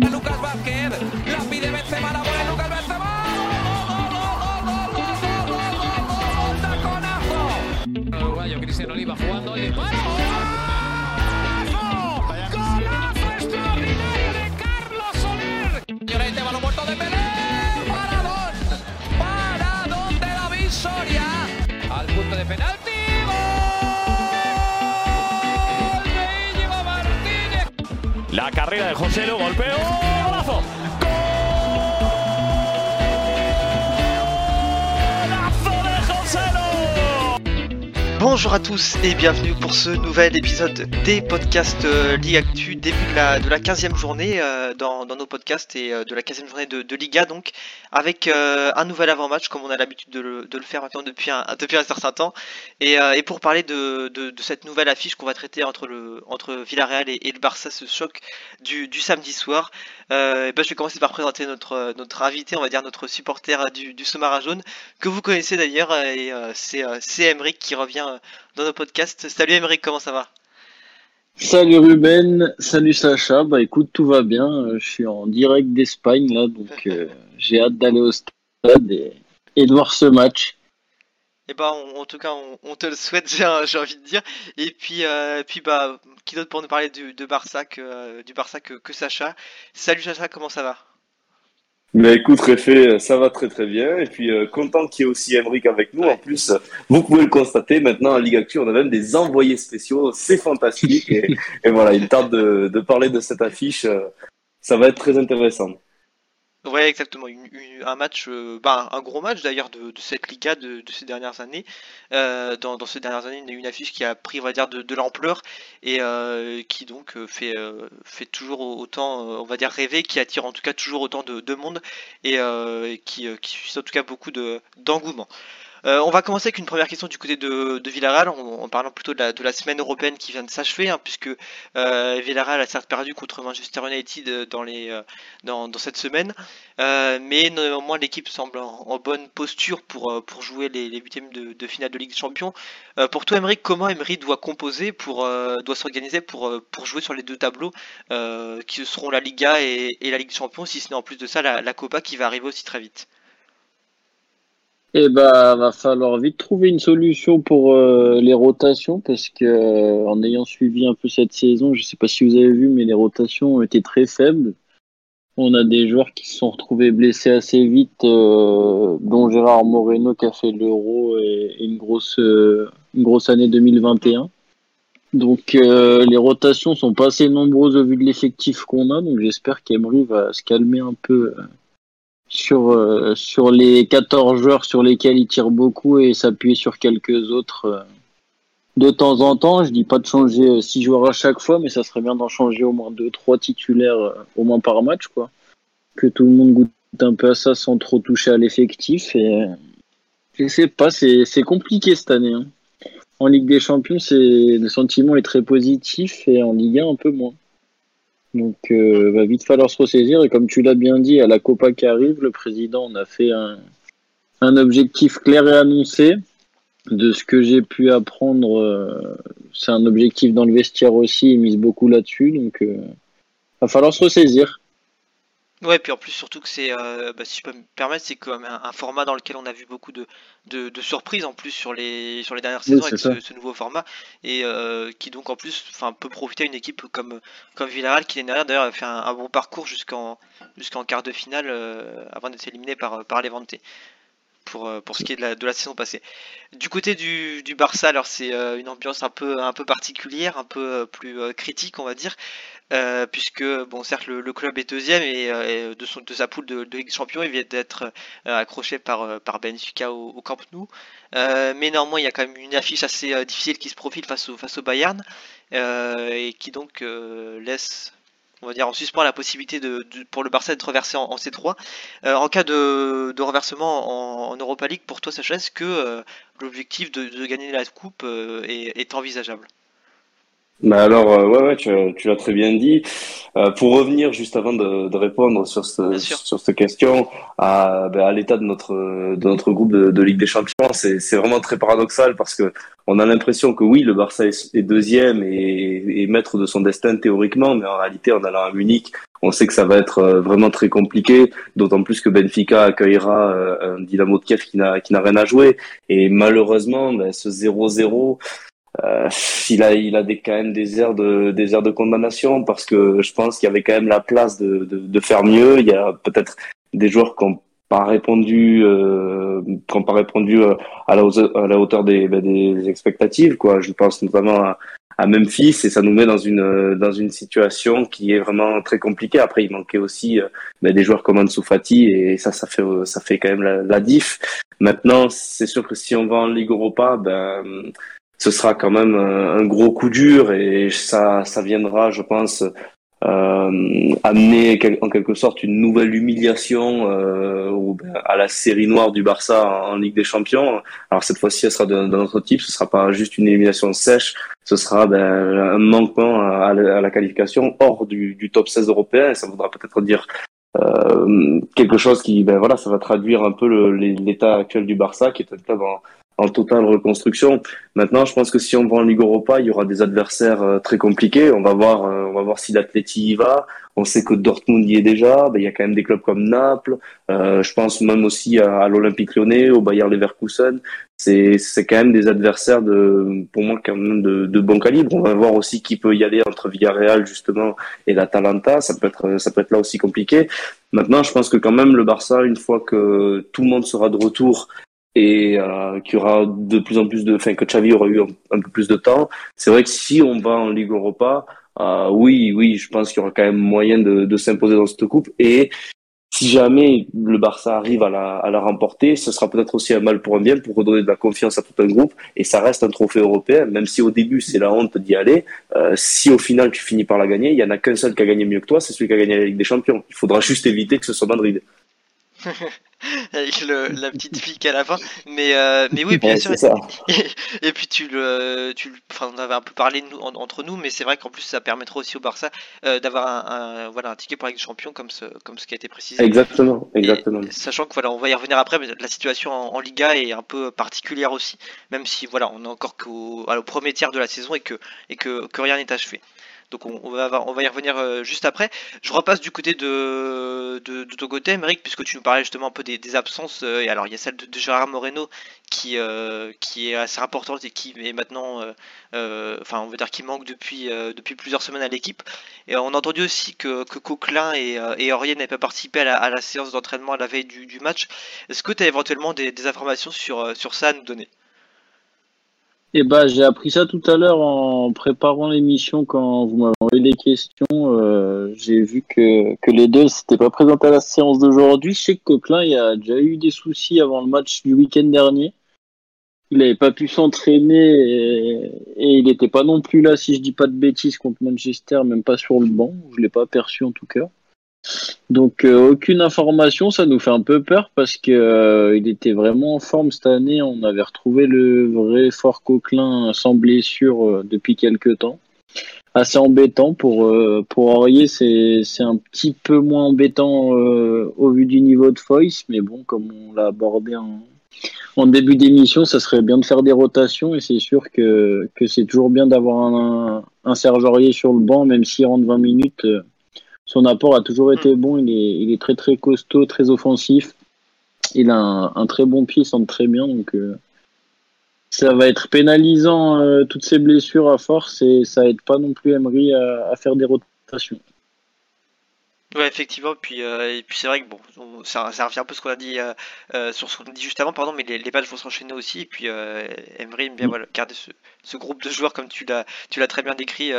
A Lucas Vázquez, la pide Benzema, la pone Lucas Benzema. ¡Gol, gol, gol, gol, gol, gol, gol, gol, gol, gol, gol, gol, gol, gol, gol, arriba de José, lo golpeo. Bonjour à tous et bienvenue pour ce nouvel épisode des podcasts euh, Ligue Actu, début de la, de la 15e journée euh, dans, dans nos podcasts et euh, de la 15e journée de, de Liga donc, avec euh, un nouvel avant-match comme on a l'habitude de le, de le faire maintenant depuis un, depuis un certain temps. Et, et pour parler de, cette nouvelle affiche qu'on va traiter entre, le, entre Villarreal et, le Barça, ce choc du, du samedi soir, et ben, je vais commencer par présenter notre, notre invité, on va dire notre supporter du, du Somara jaune, que vous connaissez d'ailleurs, et c'est Emeric qui revient euh, dans nos podcasts. Salut Emeric, comment ça va? Salut Ruben, salut Sacha. Bah écoute, tout va bien. Euh, Je suis en direct d'Espagne là, donc euh, j'ai hâte d'aller au stade et, et de voir ce match. Eh ben, on- en tout cas, on, on te le souhaite, j'ai envie de dire. Et puis, euh, puis bah, qui d'autre pour nous parler du, de Barça que, euh, du Barça que, que Sacha? Salut Sacha, comment ça va? Mais écoute, Réfé, ça va très très bien. Et puis euh, content qu'il y ait aussi Emric avec nous. En plus, vous pouvez le constater, maintenant en Ligue Actu, on a même des envoyés spéciaux. C'est fantastique. et, et voilà, il tarde de, de parler de cette affiche. euh, ça va être très intéressant. Ouais, exactement. Un match, euh, bah, un gros match d'ailleurs de, cette Liga de, ces dernières années. Euh, dans, ces dernières années, il y a une affiche qui a pris, on va dire, de, l'ampleur et euh, qui donc fait, toujours autant, on va dire, rêver, qui attire en tout cas toujours autant de, de monde et, qui, qui suscite en tout cas beaucoup de, d'engouement. Euh, on va commencer avec une première question du côté de, de Villarreal, en, parlant plutôt de la, semaine européenne qui vient de s'achever, hein, puisque euh, Villarreal a certes perdu contre Manchester United euh, euh, dans, cette semaine, mais néanmoins l'équipe semble en, bonne posture pour, jouer les, huitièmes de, finale de Ligue des Champions. Pour toi, Emery, comment Emery doit composer, doit s'organiser pour, jouer sur les deux tableaux qui seront la Liga et, la Ligue des Champions, si ce n'est en plus de ça la Copa qui va arriver aussi très vite? Et bah va falloir vite trouver une solution pour euh, les rotations parce que euh, en ayant suivi un peu cette saison, je sais pas si vous avez vu, mais les rotations ont été très faibles. On a des joueurs qui se sont retrouvés blessés assez vite, euh, dont Gérard Moreno qui a fait l'Euro et, et une grosse une grosse année 2021. Donc les rotations sont pas assez nombreuses au vu de l'effectif qu'on a, donc j'espère qu'Emery va se calmer un peu sur euh, sur les 14 joueurs sur lesquels il tire beaucoup et s'appuyer sur quelques autres euh, de temps en temps. Je dis pas de changer euh, six joueurs à chaque fois, mais ça serait bien d'en changer au moins deux, trois titulaires euh, au moins par match, quoi. Que tout le monde goûte un peu à ça sans trop toucher à l'effectif. Et euh, je sais pas, c'est compliqué cette année. hein. En Ligue des Champions, le sentiment est très positif et en Ligue 1 un peu moins. Donc, euh, va vite falloir se ressaisir. Et comme tu l'as bien dit, à la Copa qui arrive, le président en a fait un, un objectif clair et annoncé. De ce que j'ai pu apprendre, euh, c'est un objectif dans le vestiaire aussi. Il mise beaucoup là-dessus. Donc, euh, va falloir se ressaisir. Ouais, puis en plus, surtout que c'est, euh, bah, si je peux me permettre, c'est quand même un, un format dans lequel on a vu beaucoup de, de, de surprises en plus sur les, sur les dernières Oui, saisons avec ce, nouveau format et euh, qui donc en plus peut profiter à une équipe comme, comme Villarreal qui l'année dernière d'ailleurs a fait un, un bon parcours jusqu'en jusqu'en quart de finale euh, avant d'être éliminé par, par Levante pour, euh, pour ce qui est de la, de la saison passée. Du côté du, du Barça, alors c'est euh, une ambiance un peu, un peu particulière, un peu euh, plus euh, critique on va dire. Euh, puisque bon certes le, club est deuxième et, euh, et de, son, de sa poule de, de Ligue il vient d'être euh, accroché par, Benfica au, Camp Nou. Mais néanmoins il y a quand même une affiche assez difficile qui se profile face au, Bayern et qui donc laisse on va dire en suspens la possibilité de, pour le Barça d'être reversé en, en C3 Euh, en cas de, de renversement en, Europa League pour toi Sacha est-ce que l'objectif de, gagner la coupe est, est envisageable? Mais alors, euh, ouais, ouais, tu, tu l'as très bien dit. Euh, pour revenir juste avant de, de répondre sur, ce, sur cette question à, ben, à l'état de notre, de notre groupe de, de Ligue des Champions, c'est, c'est vraiment très paradoxal parce que on a l'impression que oui, le Barça est, est deuxième et, et maître de son destin théoriquement, mais en réalité, en allant à Munich, On sait que ça va être vraiment très compliqué, d'autant plus que Benfica accueillera un Dynamo de Kiev qui n'a qui n'a rien à jouer. Et malheureusement, ben, ce 0-0, euh, il a, il a des, quand même des airs de, des airs de condamnation parce que je pense qu'il y avait quand même la place de, de, de faire mieux. Il y a peut-être des joueurs qui n'ont pas répondu, euh, qui ont pas répondu euh, à la, hauteur des, ben, des expectatives. Quoi. Je pense notamment à, à Memphis et ça nous met dans une dans une situation qui est vraiment très compliquée. Après, il manquait aussi euh, ben, des joueurs comme Ansu Fati et ça, ça fait ça fait quand même la, la diff. Maintenant, c'est sûr que si on va en Ligue Europa, ben ce sera quand même un, gros coup dur et ça, ça viendra, je pense, euh, amener en quelque sorte une nouvelle humiliation euh, ben, à la série noire du Barça en, Ligue des Champions. Alors cette fois-ci, elle sera d'un autre type. Ce sera pas juste une élimination sèche. Ce sera ben, un manquement à, la, qualification hors du, du, top 16 européen. Ça voudra peut-être dire euh, quelque chose qui, ben voilà, ça va traduire un peu l'état actuel du Barça, qui est un club en, en totale reconstruction. Maintenant, je pense que si on va en Ligue Europa, il y aura des adversaires euh, très compliqués. On va voir, euh, on va voir si l'Atleti y va. On sait que Dortmund y est déjà. Ben, il y a quand même des clubs comme Naples. Euh, je pense même aussi à, l'Olympique Lyonnais, au Bayer Leverkusen. C'est, c'est quand même des adversaires de, pour moi, quand même de, de bon calibre. On va voir aussi qui peut y aller entre Villarreal justement et l'Atalanta. Ça peut être, ça peut être là aussi compliqué. Maintenant, je pense que quand même le Barça, une fois que tout le monde sera de retour et euh, qu'il y aura de plus en plus de, enfin que Xavi aura eu un, peu plus de temps. C'est vrai que si on va en Ligue Europa, euh, oui, oui, je pense qu'il y aura quand même moyen de, de s'imposer dans cette coupe. Et si jamais le Barça arrive à la, à la remporter, ce sera peut-être aussi un mal pour un bien pour redonner de la confiance à tout un groupe. Et ça reste un trophée européen, même si au début c'est la honte d'y aller. Euh, si au final tu finis par la gagner, il y en a qu'un seul qui a gagné mieux que toi, c'est celui qui a gagné la Ligue des Champions. Il faudra juste éviter que ce soit Madrid. Avec le, la petite fille à la fin. Mais, euh, mais oui, bien sûr. Et, puis tu le, tu, enfin, on avait un peu parlé nous, entre nous, mais c'est vrai qu'en plus ça permettra aussi au Barça euh, d'avoir un, voilà, un ticket pour des Champions comme ce, comme ce qui a été précisé. Exactement, exactement. sachant que voilà, on va y revenir après, mais la situation en, Liga est un peu particulière aussi, même si voilà, on est encore qu'au au premier tiers de la saison et que, et que, que rien n'est achevé. Donc on, va, y revenir euh, juste après. Je repasse du côté de, de, ton côté, puisque tu nous parlais justement un peu des, absences. Euh, et alors il y a celle de, Gérard Moreno qui, euh, qui est assez importante et qui est maintenant, enfin on va dire qui manque depuis, plusieurs semaines à l'équipe. Et on a entendu aussi que, que Coquelin et, et Aurier n'avaient pas participé à la, séance d'entraînement à la veille du, match. Est-ce que tu as éventuellement des, informations sur ça à nous donner? Eh ben, j'ai appris ça tout à l'heure en préparant l'émission quand vous m'avez envoyé des questions. Euh, j'ai vu que, que les deux s'étaient pas présentés à la séance d'aujourd'hui. Je sais que Coquelin il a déjà eu des soucis avant le match du week-end dernier. Il n'avait pas pu s'entraîner et, il n'était pas non plus là, si je dis pas de bêtises, contre Manchester, même pas sur le banc. Je l'ai pas aperçu en tout cas. Donc euh, aucune information, ça nous fait un peu peur parce que euh, il était vraiment en forme cette année. On avait retrouvé le vrai fort Coquelin sans blessure euh, depuis quelques temps. Assez embêtant pour pour Aurier, c'est un petit peu moins embêtant au vu du niveau de Foyce, mais bon, comme on l'a abordé en, en début d'émission, ça serait bien de faire des rotations et c'est sûr que c'est toujours bien d'avoir un, un Serge Aurier sur le banc, même s'il rentre 20 minutes son apport a toujours été bon. Il est, il est très très costaud, très offensif. Il a un, très bon pied, il sent très bien. Donc euh, ça va être pénalisant euh, toutes ces blessures à force et ça aide pas non plus Emery à faire des rotations. Ouais, effectivement, puis, euh, et puis c'est vrai que bon, ça, ça, revient un peu ce qu'on a dit euh, euh, sur ce qu'on a dit juste avant, pardon, mais les, les balles vont s'enchaîner aussi, et puis Emery aime bien mm. voilà, garder ce, ce, groupe de joueurs comme tu l'as tu l'as très bien décrit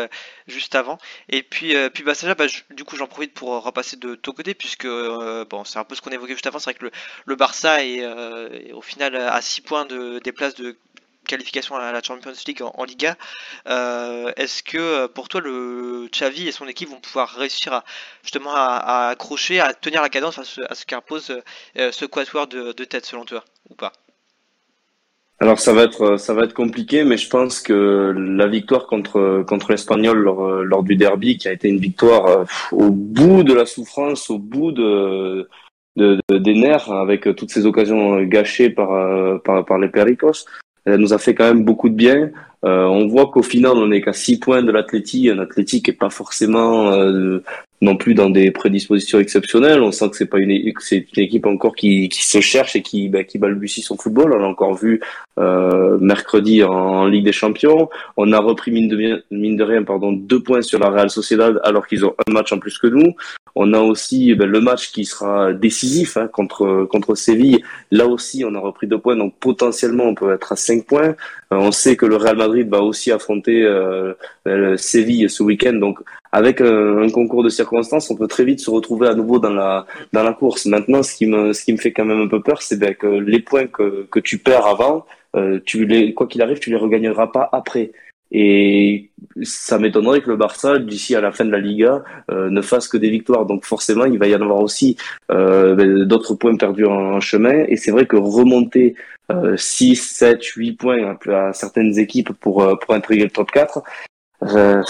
juste avant. Et puis, puis bah, ça, bah, du coup, j'en profite pour repasser de ton côté, puisque bon, c'est un peu ce qu'on évoquait juste avant, c'est vrai que le, le Barça est, au final à 6 points de, des places de qualification à la Champions League en, Liga. Euh, est-ce que euh, pour toi le Xavi et son équipe vont pouvoir réussir à justement à, accrocher, à tenir la cadence à ce, qu'impose euh, ce quatuor de, tête selon toi ou pas? Alors ça va être ça va être compliqué, mais je pense que la victoire contre contre l'Espagnol lors, du derby, qui a été une victoire au bout de la souffrance, au bout de, des nerfs, avec toutes ces occasions gâchées par par, par les Pericos, elle nous a fait quand même beaucoup de bien. Euh, on voit qu'au final, on n'est qu'à 6 points de l'Athletic, un Athletic qui n'est pas forcément euh, non plus dans des prédispositions exceptionnelles. On sent que c'est pas une, une équipe encore qui, qui se cherche et qui, bah, qui balbutie son football. On l'a encore vu euh, mercredi en, Ligue des Champions. On a repris mine de, mine de rien, pardon, deux points sur la Real Sociedad alors qu'ils ont un match en plus que nous. On a aussi ben, le match qui sera décisif hein, contre contre Séville. Là aussi, on a repris deux points, donc potentiellement on peut être à cinq points. Euh, on sait que le Real Madrid va aussi affronter euh, Séville ce week-end, donc avec un, concours de circonstances, on peut très vite se retrouver à nouveau dans la dans la course. Maintenant, ce qui me ce qui me fait quand même un peu peur, c'est ben, que les points que que tu perds avant, euh, tu les quoi qu'il arrive, tu les regagneras pas après. Et ça m'étonnerait que le Barça, d'ici à la fin de la Liga, euh, ne fasse que des victoires. Donc forcément, il va y en avoir aussi euh, ben, d'autres points perdus en, chemin. Et c'est vrai que remonter euh, 6, 7, 8 points à, certaines équipes pour, euh, pour intégrer le top 4, euh,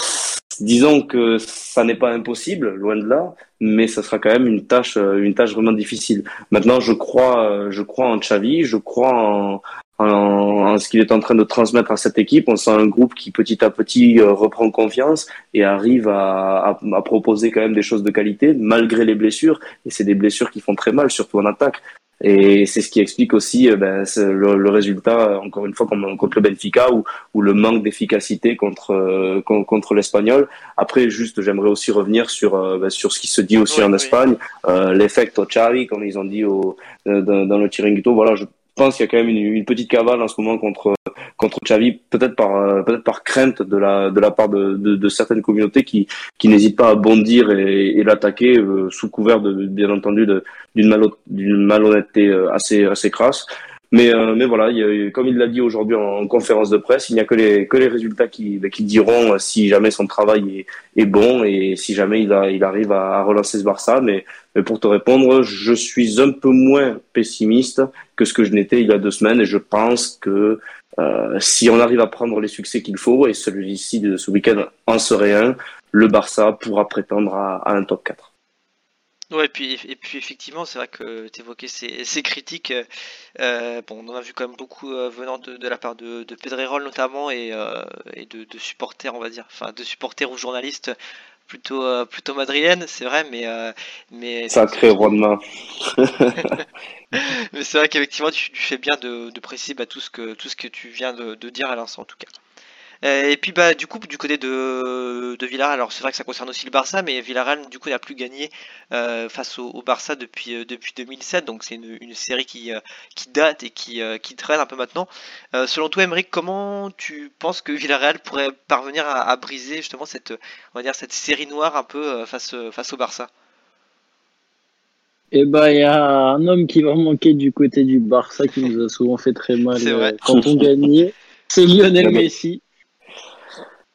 disons que ça n'est pas impossible, loin de là, mais ça sera quand même une tâche, une tâche vraiment difficile. Maintenant, je crois, je crois en Xavi, je crois en, en, ce qu'il est en train de transmettre à cette équipe. On sent un groupe qui petit à petit euh, reprend confiance et arrive à, à, proposer quand même des choses de qualité malgré les blessures. Et c'est des blessures qui font très mal, surtout en attaque. Et c'est ce qui explique aussi euh, ben, le, le, résultat, encore une fois, contre le Benfica ou, ou le manque d'efficacité contre, euh, contre l'Espagnol. Après, juste, j'aimerais aussi revenir sur, ben, sur ce qui se dit aussi en Espagne, euh, l'effect Xavi, comme ils ont dit au, dans, dans le Chiringuito. Voilà, je pense qu'il y a quand même une, petite cavale en ce moment contre contre Xavi, peut-être par euh, peut-être par crainte de la de la part de, de, de certaines communautés qui qui n'hésitent pas à bondir et, et l'attaquer euh, sous couvert de bien entendu d'une malhonnêteté euh, assez assez crasse. Mais, euh, mais voilà, il comme il l'a dit aujourd'hui en, conférence de presse, il n'y a que les, que les résultats qui, qui diront si jamais son travail est, est bon et si jamais il, a, il arrive à, relancer ce Barça. Mais, mais, pour te répondre, je suis un peu moins pessimiste que ce que je n'étais il y a deux semaines et je pense que euh, si on arrive à prendre les succès qu'il faut, et celui-ci de ce week-end en serait un, le Barça pourra prétendre à, à un top 4. Ouais, et puis, et puis effectivement, c'est vrai que tu évoquais ces, ces critiques. Euh, bon, on en a vu quand même beaucoup euh, venant de, de, la part de, de Pedrerol notamment et, euh, et de, de, supporters, on va dire, enfin de supporters ou journalistes plutôt plutôt madrilènes, c'est vrai, mais mais sacré roi de main. mais c'est vrai qu'effectivement, tu, tu, fais bien de, de préciser bah, tout ce que tout ce que tu viens de, de dire à l'instant en tout cas. Euh, et puis bah du coup du côté de, de Villarreal, alors c'est vrai que ça concerne aussi le Barça, mais Villarreal du coup n'a plus gagné euh, face au, Barça depuis euh, depuis 2007, donc c'est une, série qui, qui date et qui, qui traîne un peu maintenant. selon toi, Emeric, comment tu penses que Villarreal pourrait parvenir à, briser justement cette on va dire cette série noire un peu face face au Barça? Eh ben, il y a un homme qui va manquer du côté du Barça qui nous a souvent fait très mal quand on gagnait. C'est Lionel Messi.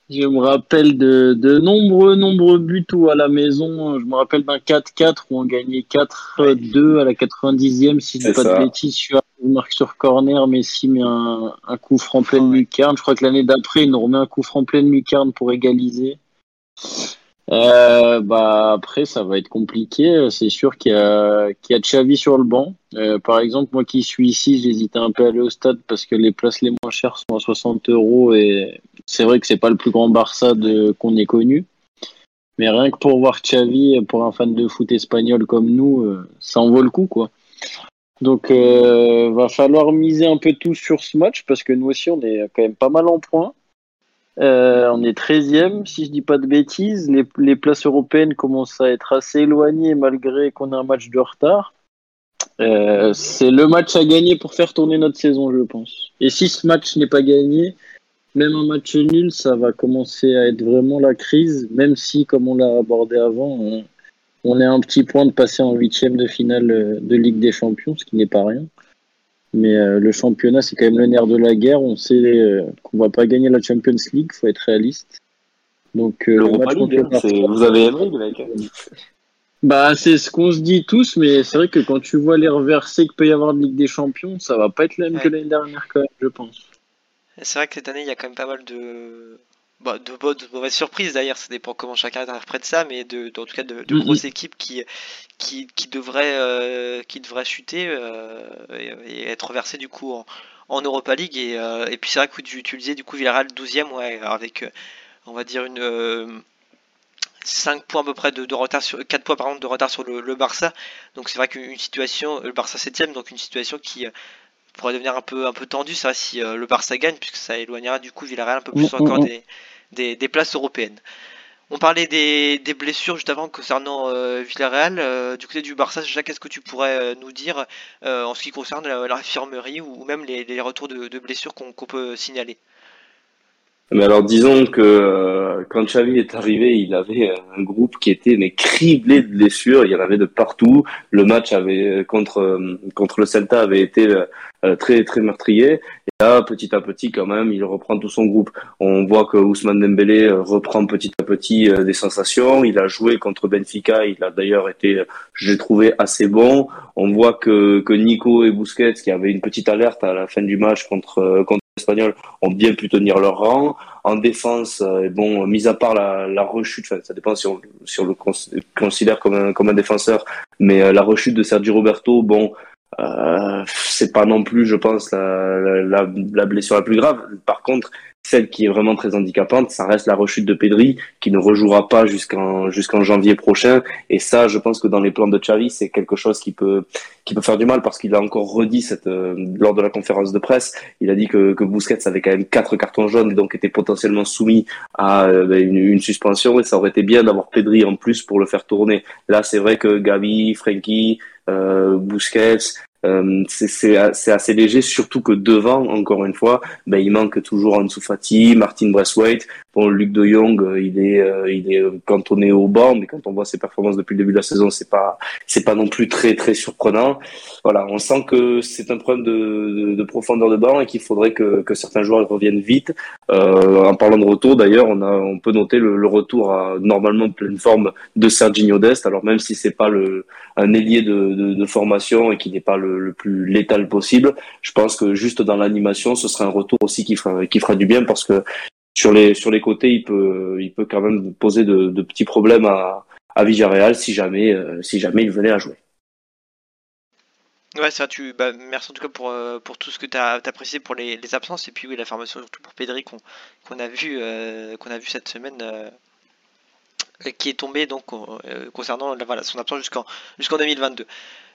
Je me rappelle de, de nombreux, nombreux buts à la maison. Je me rappelle d'un 4-4 où on gagnait 4-2 à la 90e, si je dis pas de bêtises. Sur marque sur corner, Messi met un, un coup franc pleine lucarne. Je crois que l'année d'après, il nous remet un coup franc pleine lucarne pour égaliser. Euh, bah après ça va être compliqué. C'est sûr qu'il y a qu'il y a Xavi sur le banc. Euh, par exemple moi qui suis ici, j'hésitais un peu à aller au stade parce que les places les moins chères sont à 60 euros et c'est vrai que c'est pas le plus grand Barça de qu'on ait connu. Mais rien que pour voir Xavi, pour un fan de foot espagnol comme nous, euh, ça en vaut le coup quoi. Donc euh, va falloir miser un peu tout sur ce match parce que nous aussi on est quand même pas mal en points. Euh, on est 13e, si je dis pas de bêtises. Les, places européennes commencent à être assez éloignées malgré qu'on a un match de retard. Euh, c'est le match à gagner pour faire tourner notre saison, je pense. Et si ce match n'est pas gagné, même un match nul, ça va commencer à être vraiment la crise, même si, comme on l'a abordé avant, on, on est un petit point de passer en huitième de finale de Ligue des Champions, ce qui n'est pas rien. Mais euh, le championnat, c'est quand même le nerf de la guerre. On sait euh, qu'on va pas gagner la Champions League, faut être réaliste. Donc, euh, League, vous avez aimé, mec. Bah, c'est ce qu'on se dit tous, mais c'est vrai que quand tu vois les reversés qu'il peut y avoir de Ligue des Champions, ça va pas être le même que l'année dernière, quand même, je pense. C'est vrai que cette année, il y a quand même pas mal de, bah, de, bonnes, de mauvaises surprises d'ailleurs, ça dépend comment chacun interprète ça, mais de, en tout cas de, de mm-hmm. grosses équipes qui, qui, qui devraient, euh, qui devraient chuter euh, et, être versées du coup en, en Europa League. Et, euh, et puis c'est vrai que tu, tu le disais, du coup Villarreal 12ème, ouais, avec on va dire une 5 points à peu près de, retard sur 4 points par de retard sur le, Barça. Donc c'est vrai qu'une situation, le Barça 7ème, donc une situation qui pourrait devenir un peu un peu tendue, ça si le Barça gagne, puisque ça éloignera du coup Villarreal un peu plus mm, mm, encore mm. des, des, places européennes. On parlait des, blessures juste avant concernant euh, Villarreal. Euh, du côté du Barça, déjà, qu'est-ce que tu pourrais euh, nous dire en ce qui concerne l'infirmerie ou, même les, retours de, blessures qu'on peut signaler? Mais alors disons que quand Xavi est arrivé, il avait un groupe qui était mais criblé de blessures. Il y en avait de partout. Le match avait contre contre le Celta avait été très très meurtrier là, petit à petit, quand même, il reprend tout son groupe. On voit que Ousmane Dembélé euh, reprend petit à petit euh, des sensations. Il a joué contre Benfica. Il a d'ailleurs été, j'ai trouvé, assez bon. On voit que, que Nico et Busquets, qui avaient une petite alerte à la fin du match contre, euh, contre l'Espagnol, ont bien pu tenir leur rang. En défense, bon, mis à part la, la rechute, ça dépend si on, si on le considère comme un, comme un défenseur, mais la rechute de Sergio Roberto, bon, euh, c'est pas non plus, je pense, la, la, la, blessure la plus grave. Par contre, celle qui est vraiment très handicapante, ça reste la rechute de Pedri, qui ne rejouera pas jusqu'en jusqu'en janvier prochain. Et ça, je pense que dans les plans de Xavi, c'est quelque chose qui peut qui peut faire du mal parce qu'il a encore redit cette euh, lors de la conférence de presse, il a dit que que Busquets avait quand même quatre cartons jaunes et donc était potentiellement soumis à euh, une, une, suspension. Et ça aurait été bien d'avoir Pedri en plus pour le faire tourner. Là, c'est vrai que Gavi, Frankie euh, Busquets. Euh, c'est assez léger, surtout que devant, encore une fois, ben, il manque toujours Ansu Fati, Martin Braithwaite. Bon, Luc de Jong, euh, il est, il est cantonné au banc, mais quand on voit ses performances depuis le début de la saison, c'est pas, c'est pas non plus très très surprenant. Voilà, on sent que c'est un problème de, de, profondeur de banc et qu'il faudrait que, que certains joueurs reviennent vite. en parlant de retour, d'ailleurs, on a, on peut noter le, le, retour à normalement pleine forme de Serginho Dest. Alors même si c'est pas le un ailier de, de, formation et qui n'est pas le, plus létal possible. Je pense que juste dans l'animation, ce sera un retour aussi qui fera, qui fera du bien parce que sur les, sur les côtés, il peut, il peut quand même poser de, de petits problèmes à, à Villarreal si jamais, euh, si jamais il venait à jouer. Ouais, ça, tu, bah, merci en tout cas pour, euh, pour tout ce que tu as, apprécié pour les, absences et puis oui, la formation surtout pour Pedri qu'on a vu euh, qu'on a vu cette semaine qui est tombé donc concernant voilà, son absence jusqu'en jusqu'en 2022.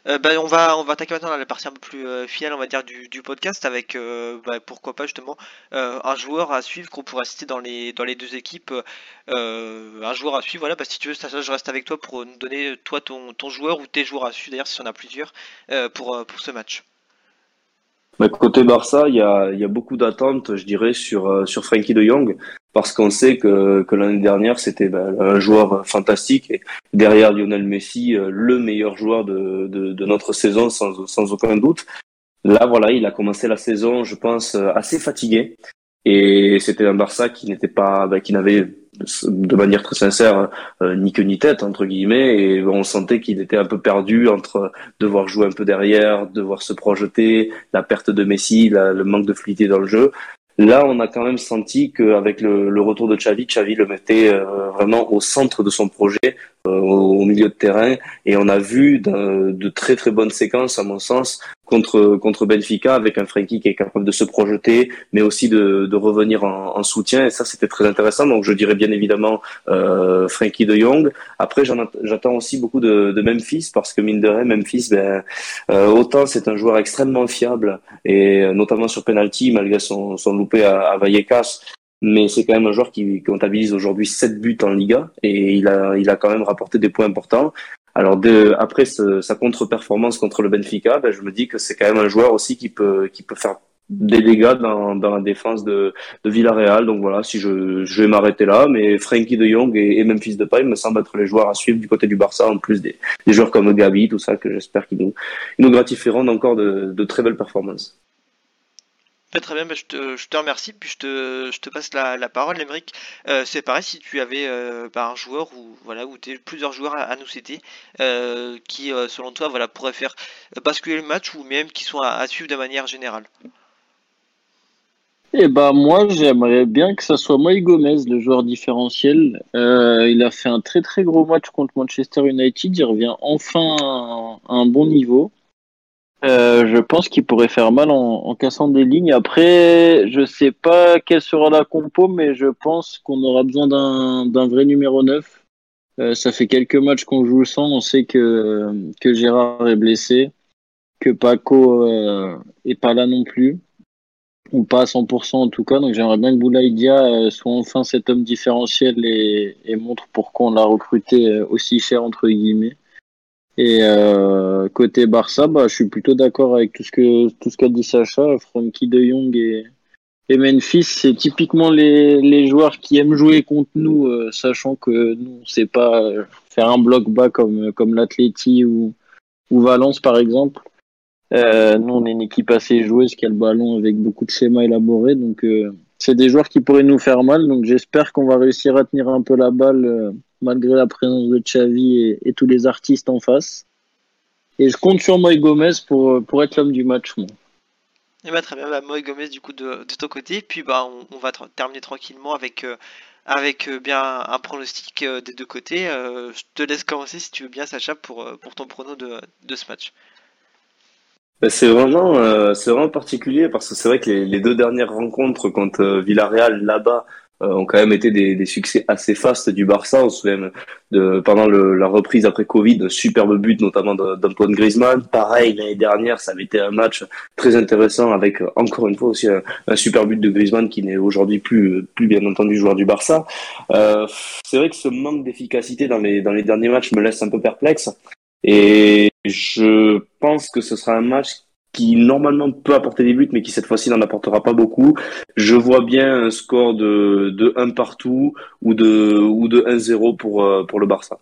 Euh, ben, on va on va attaquer maintenant la partie un peu plus euh, finale on va dire du, du podcast avec ben, pourquoi pas justement un joueur à suivre qu'on pourrait citer dans les dans les deux équipes un joueur à suivre voilà bah, si tu veux ça, je reste avec toi pour nous donner toi ton, ton joueur ou tes joueurs à suivre d'ailleurs si on a plusieurs pour pour ce match. Bah, côté Barça, il y a, y a beaucoup d'attentes, je dirais, sur, sur Frankie de Jong parce qu'on sait que, que l'année dernière c'était ben, un joueur fantastique et derrière Lionel Messi euh, le meilleur joueur de, de, de, notre saison sans, sans aucun doute. Là voilà, il a commencé la saison, je pense, euh, assez fatigué et c'était un Barça qui n'était pas, ben, qui n'avait de manière très sincère euh, ni queue ni tête entre guillemets et on sentait qu'il était un peu perdu entre devoir jouer un peu derrière, devoir se projeter, la perte de Messi, le manque de fluidité dans le jeu. Là, on a quand même senti qu'avec le, le, retour de Xavi, Xavi le mettait euh, vraiment au centre de son projet, euh, au milieu de terrain, et on a vu de, de, très très bonnes séquences, à mon sens, contre contre Benfica avec un Frankie qui est capable de se projeter, mais aussi de, de revenir en, en, soutien. Et ça, c'était très intéressant. Donc, je dirais bien évidemment euh, Frankie de Jong. Après, j'attends aussi beaucoup de, de, Memphis parce que mine de rien, Memphis, ben, euh, autant c'est un joueur extrêmement fiable et euh, notamment sur penalty malgré son, son loupé à, à Vallecas. Mais c'est quand même un joueur qui comptabilise aujourd'hui 7 buts en Liga et il a, il a quand même rapporté des points importants. Alors après sa contre-performance contre le Benfica, ben, je me dis que c'est quand même un joueur aussi qui peut, qui peut faire des dégâts dans, dans la défense de, de Villarreal. Donc voilà, si je, je vais m'arrêter là, mais Frankie de Jong et, et Memphis Depay me semblent être les joueurs à suivre du côté du Barça, en plus des, des joueurs comme Gabi, tout ça, que j'espère qu'ils nous, ils nous gratifieront encore de, de très belles performances. Très bien, bah, je, te, remercie, puis je te, passe la, parole, Lemric. Euh, c'est pareil, si tu avais euh, bah, un joueur ou voilà, ou plusieurs joueurs à, nous citer, euh, qui selon toi voilà, pourraient faire basculer le match ou même qui sont à, suivre de manière générale. Eh ben moi j'aimerais bien que ça soit Moïse Gomez, le joueur différentiel. il a fait un très très gros match contre Manchester United, il revient enfin à un bon niveau. Euh, je pense qu'il pourrait faire mal en, cassant des lignes. Après, je sais pas quelle sera la compo, mais je pense qu'on aura besoin d'un vrai numéro 9. Euh, ça fait quelques matchs qu'on joue sans. On sait que, que Gérard est blessé, que Paco euh, est pas là non plus, ou pas à 100% en tout cas. Donc j'aimerais bien que Boulaïdia euh, soit enfin cet homme différentiel et, montre pourquoi on l'a recruté aussi cher entre guillemets. Et euh, côté Barça, bah, je suis plutôt d'accord avec tout ce que tout ce qu'a dit Sacha, Frankie de Jong et, Memphis, c'est typiquement les, les joueurs qui aiment jouer contre nous, euh, sachant que nous, on sait pas euh, faire un bloc bas comme, comme l'Atleti ou, ou Valence, par exemple. Euh, nous, on est une équipe assez joueuse qui a le ballon avec beaucoup de schémas élaborés. Donc, euh, c'est des joueurs qui pourraient nous faire mal. Donc, j'espère qu'on va réussir à tenir un peu la balle malgré la présence de Xavi et, et, tous les artistes en face. Et je compte sur Moïse Gomez pour, pour être l'homme du match, moi. Et bah, très bien, bah, Moïse Gomez du coup de, de ton côté. Puis bah, on, on va terminer tranquillement avec, euh, avec euh, bien un pronostic euh, des deux côtés. je te laisse commencer si tu veux bien, Sacha, pour, pour ton prono de, de ce match. Bah, c'est vraiment, euh, c'est vraiment particulier parce que c'est vrai que les, les, deux dernières rencontres contre Villarreal là-bas euh, ont quand même été des, des, succès assez fastes du Barça. On se souvient de, pendant le, la reprise après Covid, un superbe but notamment d'Antoine Griezmann. Pareil, l'année dernière, ça avait été un match très intéressant avec encore une fois aussi un, un super but de Griezmann qui n'est aujourd'hui plus, plus bien entendu joueur du Barça. Euh, c'est vrai que ce manque d'efficacité dans les, dans les derniers matchs me laisse un peu perplexe. Et je pense que ce sera un match qui normalement peut apporter des buts, mais qui cette fois-ci n'en apportera pas beaucoup. Je vois bien un score de, de 1 partout ou de, ou de 1-0 pour, euh, pour le Barça.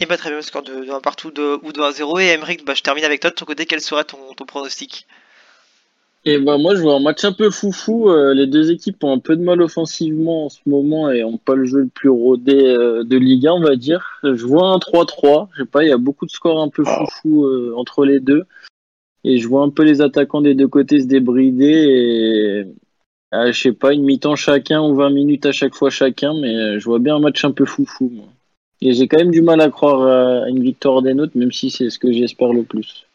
Et bah très bien, score de, de 1 partout de, ou de 1-0. Et Emeric, bah, je termine avec toi. De ton côté, quel serait ton, ton pronostic? Et ben moi je vois un match un peu foufou. Euh, les deux équipes ont un peu de mal offensivement en ce moment et ont pas le jeu le plus rodé euh, de Ligue 1 on va dire. Je vois un 3-3. Je sais pas, il y a beaucoup de scores un peu foufou euh, entre les deux. Et je vois un peu les attaquants des deux côtés se débrider et euh, je sais pas, une mi-temps chacun ou 20 minutes à chaque fois chacun, mais je vois bien un match un peu foufou moi. Et j'ai quand même du mal à croire à une victoire des nôtres, même si c'est ce que j'espère le plus.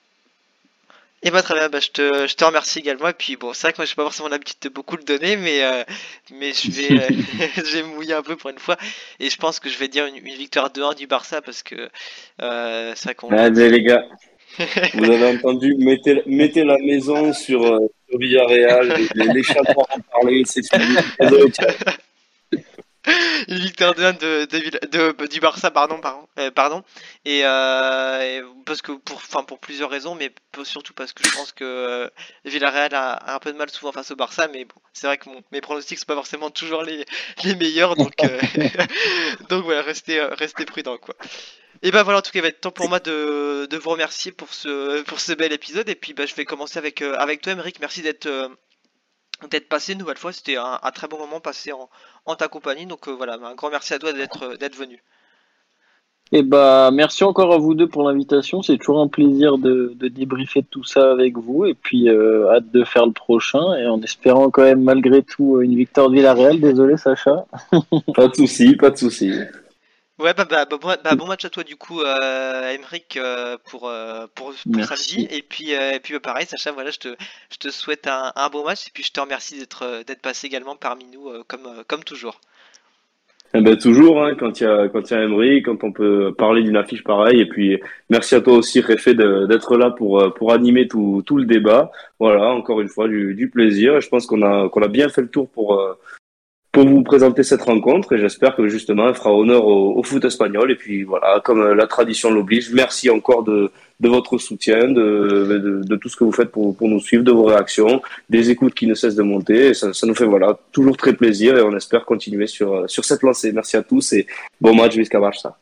Et bah très bien, bah, je, te, je te remercie également. Et puis bon, c'est vrai que moi j'ai pas forcément l'habitude de beaucoup le donner, mais, euh, mais je vais, euh, je vais mouiller un peu pour une fois. Et je pense que je vais dire une, une victoire 2-1 du Barça parce que euh, c'est vrai qu'on. Allez les gars, vous avez entendu, mettez, mettez la maison sur, euh, sur Villarreal, les, les chats vont en parler, c'est une victoire de 1 de, de, de, du Barça pardon pardon, euh, pardon. et, euh, et parce que pour enfin pour plusieurs raisons mais surtout parce que je pense que euh, Villarreal a, a, un peu de mal souvent face au Barça mais bon c'est vrai que mon, mes pronostics sont pas forcément toujours les, les meilleurs donc euh, donc voilà restez restez prudent quoi et ben voilà en tout cas il va être temps pour moi de, de vous remercier pour ce pour ce bel épisode et puis bah, je vais commencer avec avec toi Emeric merci d'être d'être passé une nouvelle fois. C'était un, un, très bon moment passé en, en ta compagnie. Donc euh, voilà, un grand merci à toi d'être d'être venu. Et bah merci encore à vous deux pour l'invitation. C'est toujours un plaisir de, de, débriefer tout ça avec vous. Et puis euh, hâte de faire le prochain. Et en espérant quand même malgré tout une victoire de Villarreal. Désolé Sacha. pas de souci, pas de souci. Ouais, bah, bah, bah, bah, bon match à toi du coup, euh, euh, pour, euh, pour, pour samedi. Et puis, euh, et puis pareil, Sacha, voilà, je te, je te souhaite un, un bon match et puis je te remercie d'être d'être passé également parmi nous comme, comme toujours. Eh ben, toujours, hein, quand il y a, quand il y a Emery, quand on peut parler d'une affiche pareille. Et puis, merci à toi aussi, Réfé, d'être là pour, pour animer tout, tout le débat. Voilà, encore une fois, du, du plaisir. Et je pense qu'on a, qu'on a bien fait le tour pour, pour vous présenter cette rencontre et j'espère que justement elle fera honneur au, foot espagnol et puis voilà comme la tradition l'oblige merci encore de, votre soutien de, tout ce que vous faites pour, nous suivre de vos réactions des écoutes qui ne cessent de monter ça, nous fait voilà toujours très plaisir et on espère continuer sur, sur cette lancée merci à tous et bon match jusqu'à Barça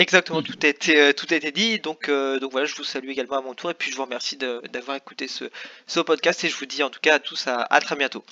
Exactement, tout a été, tout a été dit. Donc, euh, voilà, je vous salue également à mon tour et puis je vous remercie d'avoir écouté ce, podcast et je vous dis en tout cas à tous à très bientôt.